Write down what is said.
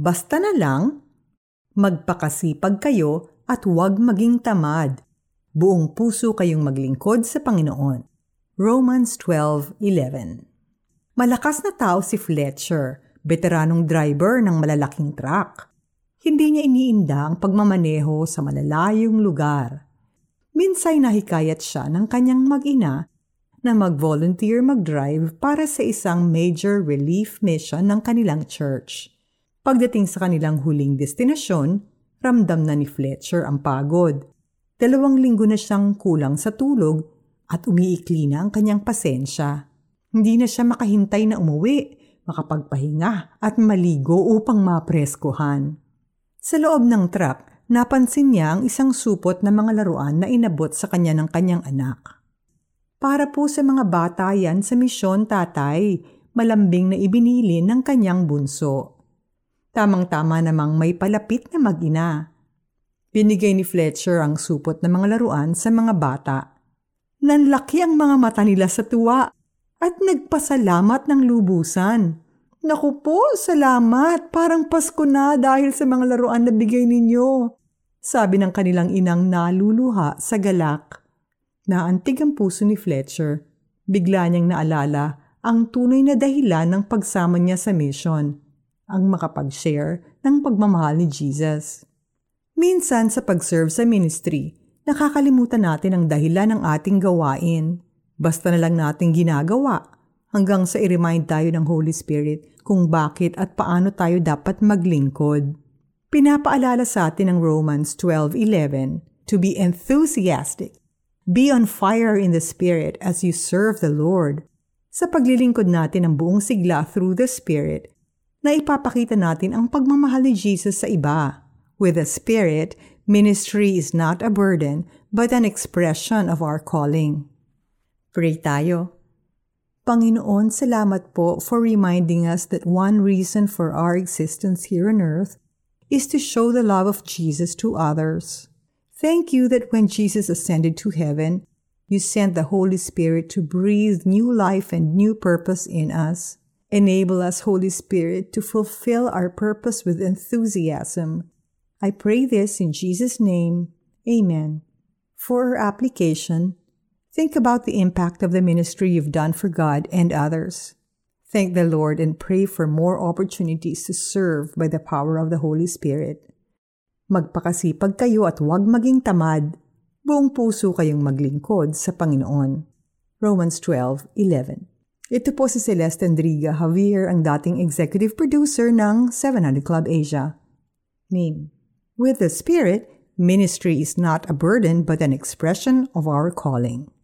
Basta na lang, magpakasipag kayo at huwag maging tamad. Buong puso kayong maglingkod sa Panginoon. Romans 12.11 Malakas na tao si Fletcher, veteranong driver ng malalaking truck. Hindi niya iniinda ang pagmamaneho sa malalayong lugar. Minsay nahikayat siya ng kanyang mag-ina na mag-volunteer mag-drive para sa isang major relief mission ng kanilang church. Pagdating sa kanilang huling destinasyon, ramdam na ni Fletcher ang pagod. Dalawang linggo na siyang kulang sa tulog at umiikli na ang kanyang pasensya. Hindi na siya makahintay na umuwi, makapagpahinga at maligo upang mapreskuhan. Sa loob ng truck, napansin niya ang isang supot na mga laruan na inabot sa kanya ng kanyang anak. Para po sa mga bata yan sa misyon tatay, malambing na ibinili ng kanyang bunso. Tamang-tama namang may palapit na mag-ina. Binigay ni Fletcher ang supot na mga laruan sa mga bata. Nanlaki ang mga mata nila sa tuwa at nagpasalamat ng lubusan. Naku po, salamat. Parang Pasko na dahil sa mga laruan na bigay ninyo. Sabi ng kanilang inang naluluha sa galak. Naantig ang puso ni Fletcher. Bigla niyang naalala ang tunay na dahilan ng pagsama niya sa mission ang makapag-share ng pagmamahal ni Jesus. Minsan sa pag-serve sa ministry, nakakalimutan natin ang dahilan ng ating gawain. Basta na lang natin ginagawa hanggang sa i-remind tayo ng Holy Spirit kung bakit at paano tayo dapat maglingkod. Pinapaalala sa atin ng Romans 12.11 to be enthusiastic. Be on fire in the Spirit as you serve the Lord. Sa paglilingkod natin ng buong sigla through the Spirit, na ipapakita natin ang pagmamahal ni Jesus sa iba. With the Spirit, ministry is not a burden but an expression of our calling. Pray tayo. Panginoon, salamat po for reminding us that one reason for our existence here on earth is to show the love of Jesus to others. Thank you that when Jesus ascended to heaven, you sent the Holy Spirit to breathe new life and new purpose in us. Enable us, Holy Spirit, to fulfill our purpose with enthusiasm. I pray this in Jesus' name. Amen. For application, think about the impact of the ministry you've done for God and others. Thank the Lord and pray for more opportunities to serve by the power of the Holy Spirit. Magpakasipag kayo at huwag maging tamad. Buong puso kayong maglingkod sa Panginoon. Romans 12:11 ito po si Celeste Andriga Javier, ang dating executive producer ng 700 Club Asia. Meme. With the Spirit, ministry is not a burden but an expression of our calling.